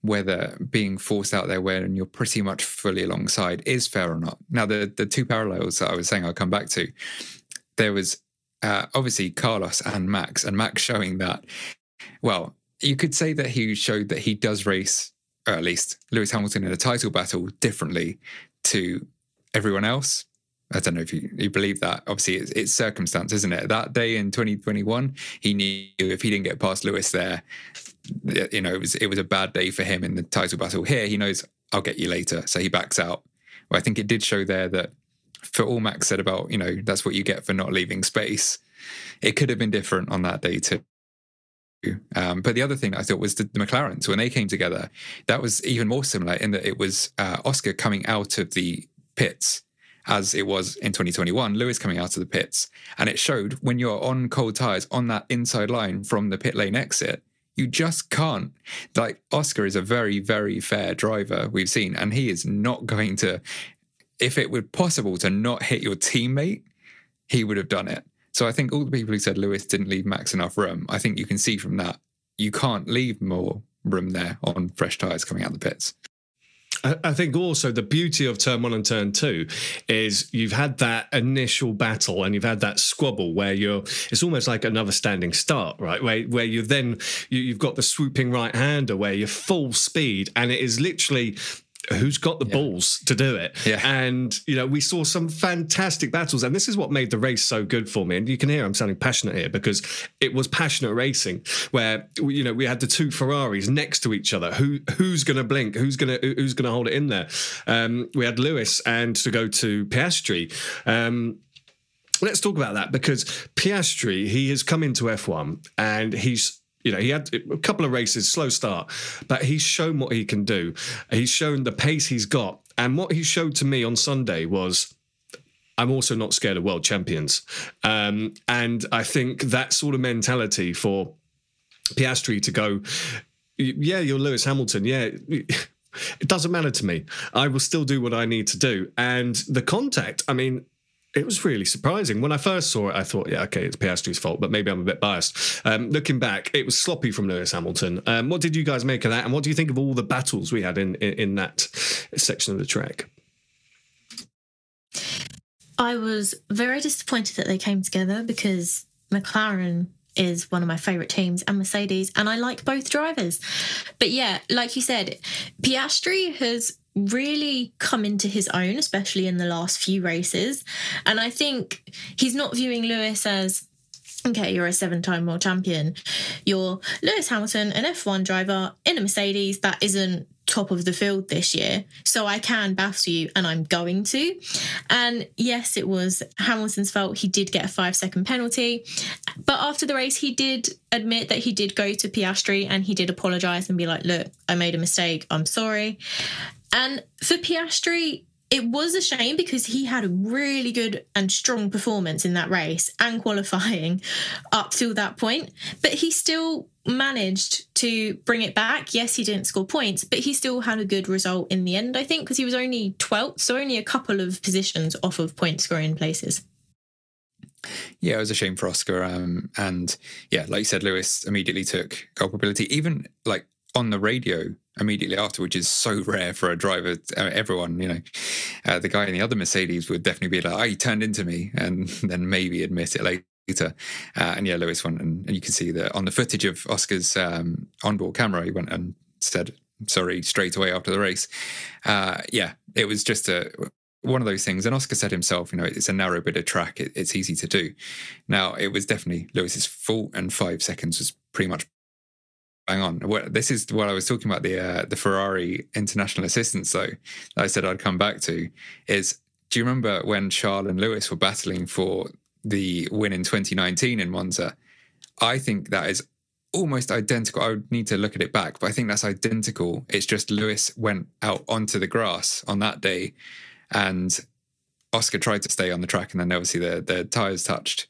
whether being forced out there when you're pretty much fully alongside is fair or not. Now, the the two parallels that I was saying I'll come back to, there was uh, obviously Carlos and Max, and Max showing that. Well, you could say that he showed that he does race, or at least Lewis Hamilton in a title battle, differently to everyone else. I don't know if you, you believe that. Obviously, it's, it's, circumstance, isn't it? That day in 2021, he knew if he didn't get past Lewis there, you know, it was it was a bad day for him in the title battle. Here, he knows I'll get you later, so he backs out. I think it did show there that for all Max said about you know that's what you get for not leaving space. It could have been different on that day too. Um, but the other thing I thought was the, the, McLarens when they came together, that was even more similar in that it was uh, Oscar coming out of the pits as it was in 2021, Lewis coming out of the pits. And it showed when you're on cold tyres on that inside line from the pit lane exit, you just can't. Like, Oscar is a very, very fair driver we've seen, and he is not going to, if it were possible to not hit your teammate, he would have done it. So I think all the people who said Lewis didn't leave Max enough room, I think you can see from that, you can't leave more room there on fresh tyres coming out of the pits. I think also the beauty of turn one and turn two is you've had that initial battle and you've had that squabble where you're it's almost like another standing start, right? Where where you then you, have got the swooping right hander where you're full speed and it is literally who's got the yeah. balls to do it. Yeah. And, you know, we saw some fantastic battles. And this is what made the race so good for me. And you can hear I'm sounding passionate here because it was passionate racing where, you know, we had the two Ferraris next to each other. Who Who's going to blink? Who's going to who's going to hold it in there? Um, we had Lewis and to go to Piastri. Um, let's talk about that because Piastri, he has come into F1 and he's you know, he had a couple of races, slow start, but he's shown what he can do. He's shown the pace he's got. And what he showed to me on Sunday was I'm also not scared of world champions. Um, and I think that sort of mentality for Piastri to go, yeah, you're Lewis Hamilton. Yeah. It doesn't matter to me. I will still do what I need to do. And the contact, I mean, it was really surprising. When I first saw it, I thought, yeah, okay, it's Piastri's fault, but maybe I'm a bit biased. Um, looking back, it was sloppy from Lewis Hamilton. Um, what did you guys make of that? And what do you think of all the battles we had in, in, in that section of the track? I was very disappointed that they came together because McLaren is one of my favorite teams and Mercedes, and I like both drivers. But yeah, like you said, Piastri has really come into his own, especially in the last few races. And I think he's not viewing Lewis as okay, you're a seven time world champion. You're Lewis Hamilton, an F1 driver in a Mercedes that isn't top of the field this year. So I can battle you and I'm going to. And yes, it was Hamilton's fault. He did get a five second penalty. But after the race, he did admit that he did go to Piastri and he did apologize and be like, look, I made a mistake. I'm sorry. And for Piastri, it was a shame because he had a really good and strong performance in that race and qualifying up till that point. But he still managed to bring it back. Yes, he didn't score points, but he still had a good result in the end, I think, because he was only 12th, so only a couple of positions off of point scoring places. Yeah, it was a shame for Oscar. Um, and yeah, like you said, Lewis immediately took culpability. Even like on the radio immediately after, which is so rare for a driver. Uh, everyone, you know, uh, the guy in the other Mercedes would definitely be like, "Oh, he turned into me," and then maybe admit it later. Uh, and yeah, Lewis went and, and, you can see that on the footage of Oscar's um, onboard camera, he went and said sorry straight away after the race. Uh, yeah, it was just a one of those things. And Oscar said himself, you know, it's a narrow bit of track. It, it's easy to do. Now, it was definitely Lewis's fault, and five seconds was pretty much Hang on. This is what I was talking about the uh, the Ferrari international assistance, though. I said I'd come back to is. Do you remember when Charles and Lewis were battling for the win in 2019 in Monza? I think that is almost identical. I would need to look at it back, but I think that's identical. It's just Lewis went out onto the grass on that day, and Oscar tried to stay on the track, and then obviously the the tires touched,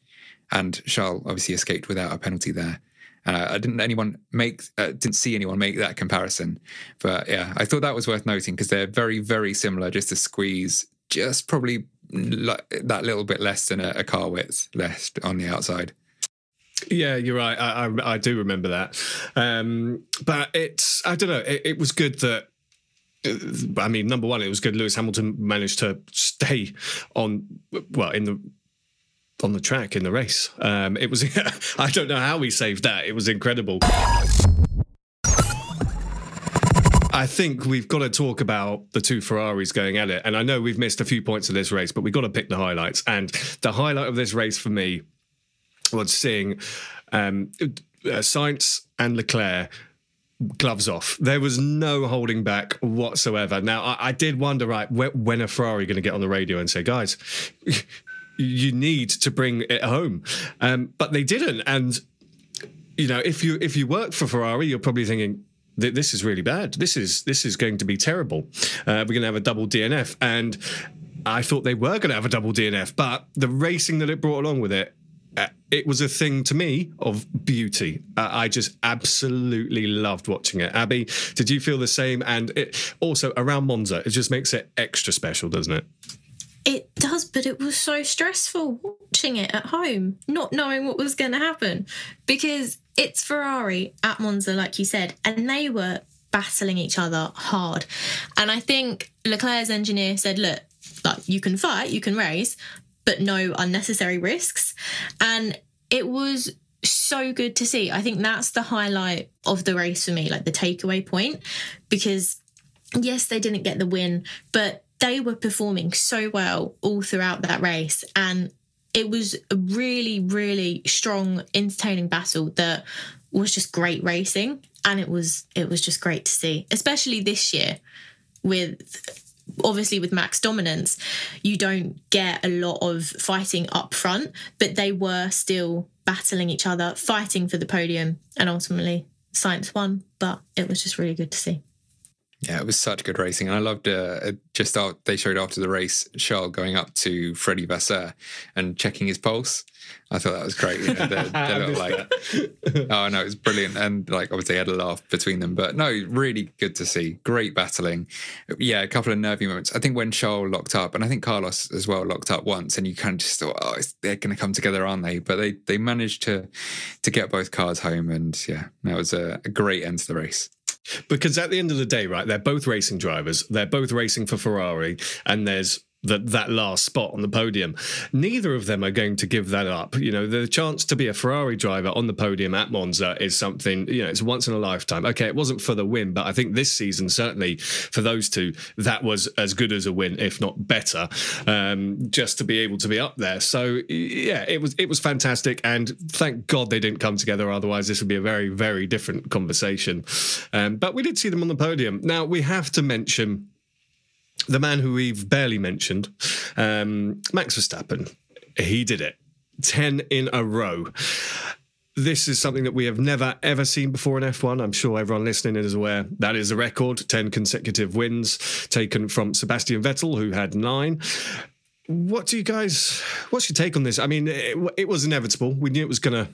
and Charles obviously escaped without a penalty there. Uh, I didn't anyone make uh, didn't see anyone make that comparison, but yeah, I thought that was worth noting because they're very very similar. Just a squeeze, just probably that little bit less than a, a car width left on the outside. Yeah, you're right. I, I, I do remember that, um, but it's I don't know. It, it was good that uh, I mean, number one, it was good. Lewis Hamilton managed to stay on, well, in the on the track in the race. Um, it was, I don't know how he saved that. It was incredible. I think we've got to talk about the two Ferraris going at it. And I know we've missed a few points of this race, but we've got to pick the highlights. And the highlight of this race for me was seeing um, uh, Sainz and Leclerc gloves off. There was no holding back whatsoever. Now, I, I did wonder, right, when, when are Ferrari going to get on the radio and say, guys, you need to bring it home. Um, but they didn't. And you know, if you if you work for Ferrari, you're probably thinking this is really bad. This is this is going to be terrible. Uh, we're going to have a double DNF and I thought they were going to have a double DNF, but the racing that it brought along with it, uh, it was a thing to me of beauty. Uh, I just absolutely loved watching it. Abby, did you feel the same? And it also around Monza, it just makes it extra special, doesn't it? It does, but it was so stressful watching it at home, not knowing what was going to happen because it's Ferrari at Monza, like you said, and they were battling each other hard. And I think Leclerc's engineer said, look, like you can fight, you can race, but no unnecessary risks. And it was so good to see. I think that's the highlight of the race for me, like the takeaway point, because yes, they didn't get the win, but they were performing so well all throughout that race. And it was a really, really strong, entertaining battle that was just great racing. And it was it was just great to see, especially this year with obviously with max dominance you don't get a lot of fighting up front but they were still battling each other fighting for the podium and ultimately Sainz won but it was just really good to see yeah, it was such good racing. And I loved uh, just out, they showed after the race, Charles going up to Freddie Vasseur and checking his pulse. I thought that was great. You know, they're, they're like, oh no, it was brilliant. And like, obviously, had a laugh between them, but no, really good to see. Great battling. Yeah, a couple of nervy moments. I think when Charles locked up, and I think Carlos as well locked up once, and you kind of just thought, oh, they're going to come together, aren't they? But they they managed to to get both cars home, and yeah, that was a, a great end to the race. Because at the end of the day, right, they're both racing drivers. They're both racing for Ferrari, and there's that that last spot on the podium. Neither of them are going to give that up. You know, the chance to be a Ferrari driver on the podium at Monza is something, you know, it's once in a lifetime. Okay, it wasn't for the win, but I think this season, certainly for those two, that was as good as a win, if not better, um, just to be able to be up there. So yeah, it was it was fantastic. And thank God they didn't come together. Otherwise, this would be a very, very different conversation. Um, but we did see them on the podium. Now we have to mention the man who we've barely mentioned, um, Max Verstappen, he did it 10 in a row. This is something that we have never ever seen before in F1. I'm sure everyone listening is aware that is a record 10 consecutive wins taken from Sebastian Vettel, who had nine. What do you guys, what's your take on this? I mean, it, it was inevitable. We knew it was going to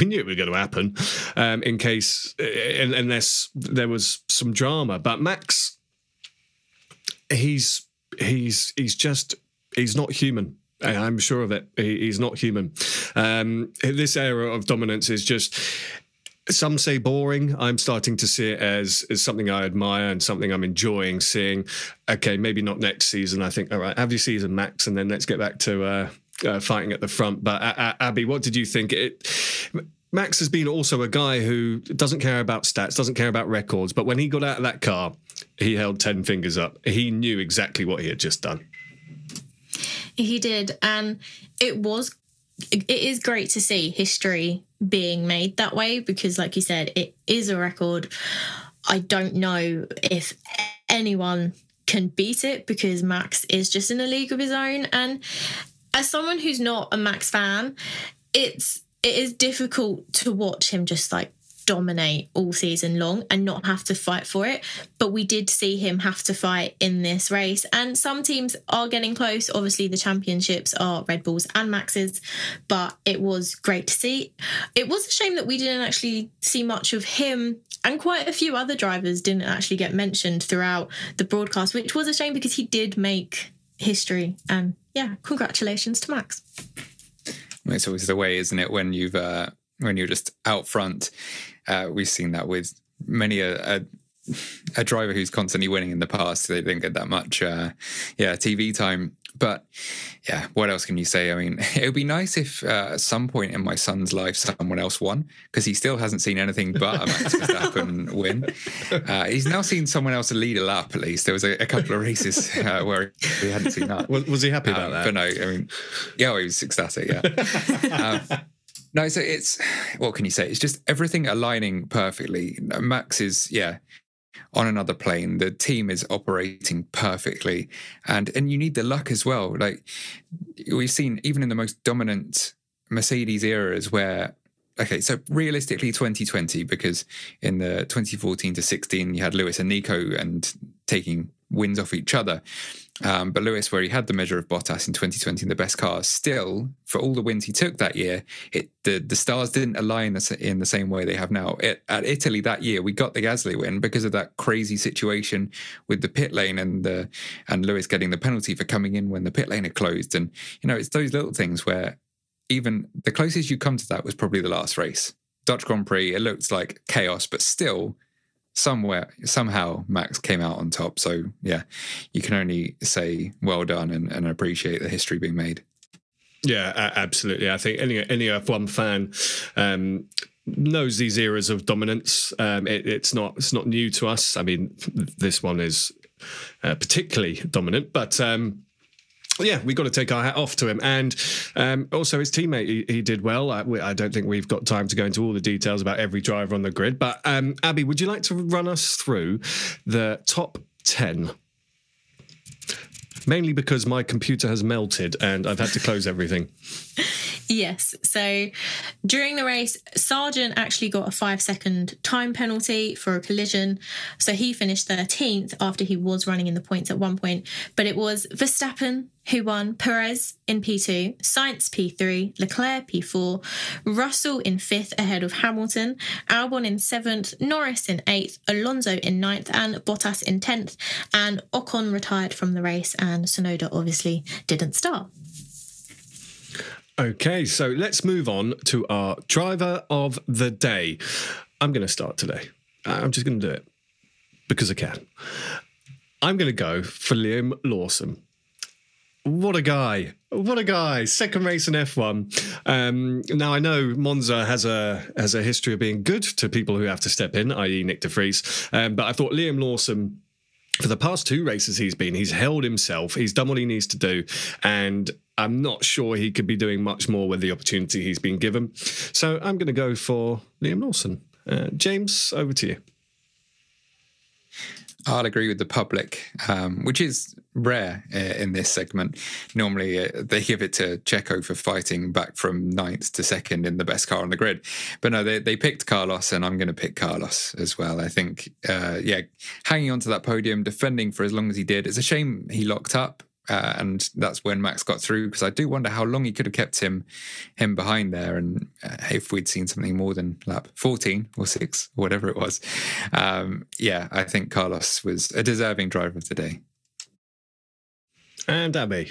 we knew it was going to happen um, in case unless there was some drama but max he's he's he's just he's not human. I'm sure of it. he's not human. Um, this era of dominance is just. Some say boring. I'm starting to see it as as something I admire and something I'm enjoying seeing. Okay, maybe not next season. I think all right, have your season, Max, and then let's get back to uh, uh, fighting at the front. But uh, uh Abby, what did you think? It Max has been also a guy who doesn't care about stats, doesn't care about records. But when he got out of that car, he held 10 fingers up. He knew exactly what he had just done. He did. And it was, it is great to see history being made that way because, like you said, it is a record. I don't know if anyone can beat it because Max is just in a league of his own. And as someone who's not a Max fan, it's it is difficult to watch him just like dominate all season long and not have to fight for it. But we did see him have to fight in this race. And some teams are getting close. Obviously, the championships are Red Bulls and Max's, but it was great to see. It was a shame that we didn't actually see much of him. And quite a few other drivers didn't actually get mentioned throughout the broadcast, which was a shame because he did make history. And yeah, congratulations to Max. It's always the way, isn't it? When you've uh, when you're just out front, uh, we've seen that with many a, a, a driver who's constantly winning in the past. They didn't get that much, uh, yeah, TV time. But yeah, what else can you say? I mean, it would be nice if uh, at some point in my son's life someone else won because he still hasn't seen anything but a Max Verstappen win. Uh, he's now seen someone else lead a lap at least. There was a, a couple of races uh, where he hadn't seen that. Was, was he happy about um, that? But no, I mean, yeah, well, he was ecstatic. Yeah. no, so it's what can you say? It's just everything aligning perfectly. Max is yeah on another plane. The team is operating perfectly, and and you need the luck as well. Like we've seen, even in the most dominant Mercedes eras, where okay, so realistically 2020, because in the 2014 to 16 you had Lewis and Nico and taking wins off each other. Um, but Lewis, where he had the measure of Bottas in 2020 in the best car, still for all the wins he took that year, it the, the stars didn't align in the same way they have now. It, at Italy that year, we got the Gasly win because of that crazy situation with the pit lane and the and Lewis getting the penalty for coming in when the pit lane had closed. And you know, it's those little things where even the closest you come to that was probably the last race. Dutch Grand Prix, it looked like chaos, but still somewhere somehow Max came out on top. So yeah, you can only say well done and, and appreciate the history being made. Yeah, absolutely. I think any any F1 fan um, knows these eras of dominance. Um, it, it's not it's not new to us. I mean, this one is uh, particularly dominant, but. Um, yeah, we've got to take our hat off to him, and um, also his teammate. He, he did well. I, I, don't think we've got time to go into all the details about every driver on the grid. But um, Abby, would you like to run us through the top ten? Mainly because my computer has melted and I've had to close everything. Yes. So during the race, Sargeant actually got a five second time penalty for a collision. So he finished 13th after he was running in the points at one point. But it was Verstappen who won, Perez in P2, Sainz P3, Leclerc P4, Russell in fifth ahead of Hamilton, Albon in seventh, Norris in eighth, Alonso in ninth, and Bottas in 10th. And Ocon retired from the race, and Tsunoda obviously didn't start. Okay, so let's move on to our driver of the day. I'm going to start today. I'm just going to do it because I can. I'm going to go for Liam Lawson. What a guy! What a guy! Second race in F1. Um, now I know Monza has a has a history of being good to people who have to step in, i.e., Nick de Vries. Um, but I thought Liam Lawson for the past two races he's been, he's held himself, he's done what he needs to do, and I'm not sure he could be doing much more with the opportunity he's been given. So I'm going to go for Liam Lawson. Uh, James, over to you. I'll agree with the public, um, which is rare uh, in this segment. Normally, uh, they give it to Checo for fighting back from ninth to second in the best car on the grid. But no, they, they picked Carlos, and I'm going to pick Carlos as well. I think, uh, yeah, hanging on to that podium, defending for as long as he did. It's a shame he locked up. Uh, and that's when Max got through because I do wonder how long he could have kept him him behind there, and uh, if we'd seen something more than lap fourteen or six, whatever it was. Um, yeah, I think Carlos was a deserving driver of the day. And Abby,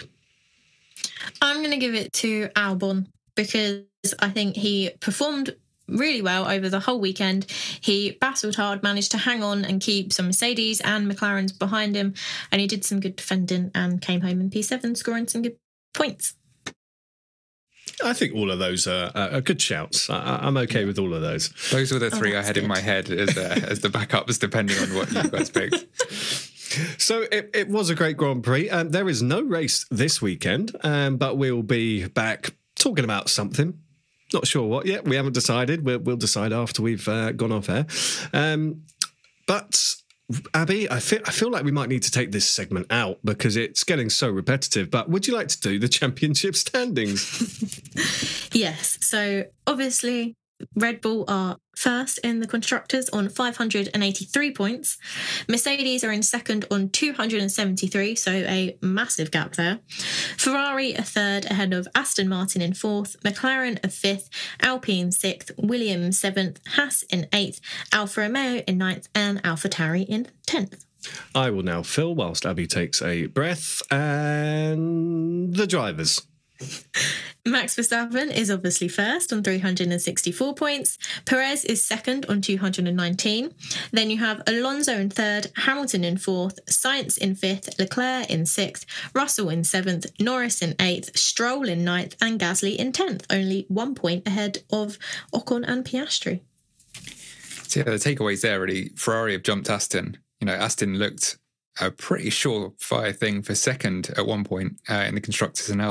I'm going to give it to Albon because I think he performed really well over the whole weekend. He battled hard, managed to hang on and keep some Mercedes and McLarens behind him, and he did some good defending and came home in P7, scoring some good points. I think all of those are, are good shouts. I, am okay with all of those. Those were the oh, three oh, I had good. in my head as, uh, as the backups, depending on what you guys picked. So it, it was a great Grand Prix. Um, there is no race this weekend, um, but we'll be back talking about something not sure what yet. We haven't decided. We'll, we'll decide after we've uh, gone off air. Um, but Abby, I feel I feel like we might need to take this segment out because it's getting so repetitive. But would you like to do the championship standings? yes. So obviously, Red Bull are first in the constructors on 583 points. Mercedes are in second on 273, so a massive gap there. Ferrari a third ahead of Aston Martin in fourth, McLaren a fifth, Alpine sixth, Williams seventh, Haas in eighth, Alfa Romeo in ninth, and AlphaTauri in tenth. I will now fill whilst Abby takes a breath and the drivers. Max Verstappen is obviously first on 364 points. Perez is second on 219. Then you have Alonso in third, Hamilton in fourth, Sainz in fifth, Leclerc in sixth, Russell in seventh, Norris in eighth, Stroll in ninth, and Gasly in tenth, only one point ahead of Ocon and Piastri. So yeah, the takeaways there really Ferrari have jumped Aston. You know, Aston looked a pretty surefire thing for second at one point uh, in the constructors and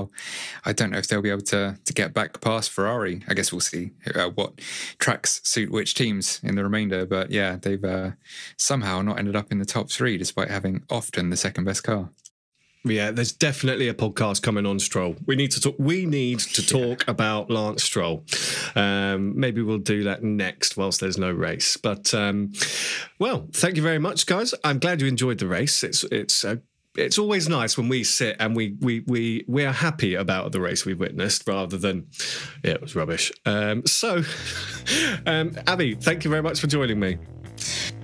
I don't know if they'll be able to to get back past Ferrari. I guess we'll see uh, what tracks suit which teams in the remainder. But yeah, they've uh, somehow not ended up in the top three despite having often the second best car. Yeah, there's definitely a podcast coming on Stroll. We need to talk. We need to talk yeah. about Lance Stroll. Um, maybe we'll do that next, whilst there's no race. But um, well, thank you very much, guys. I'm glad you enjoyed the race. It's it's a it's always nice when we sit and we we we we are happy about the race we've witnessed rather than yeah, it was rubbish. Um, so, um, Abby, thank you very much for joining me.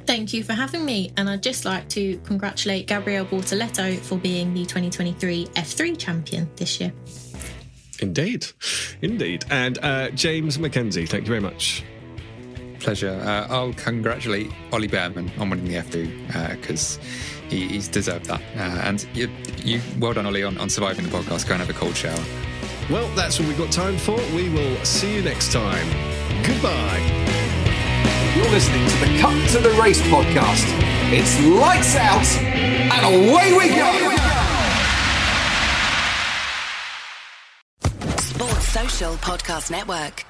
Thank you for having me, and I'd just like to congratulate Gabriel Bortoleto for being the 2023 F3 champion this year. Indeed, indeed, and uh, James McKenzie, thank you very much. Pleasure. Uh, I'll congratulate Ollie Bearman on winning the F2 because. Uh, he, he's deserved that. Uh, and you, you, well done, Oli, on, on surviving the podcast. Go and have a cold shower. Well, that's what we've got time for. We will see you next time. Goodbye. You're listening to the Cut to the Race podcast. It's lights out and away we go. Sports Social Podcast Network.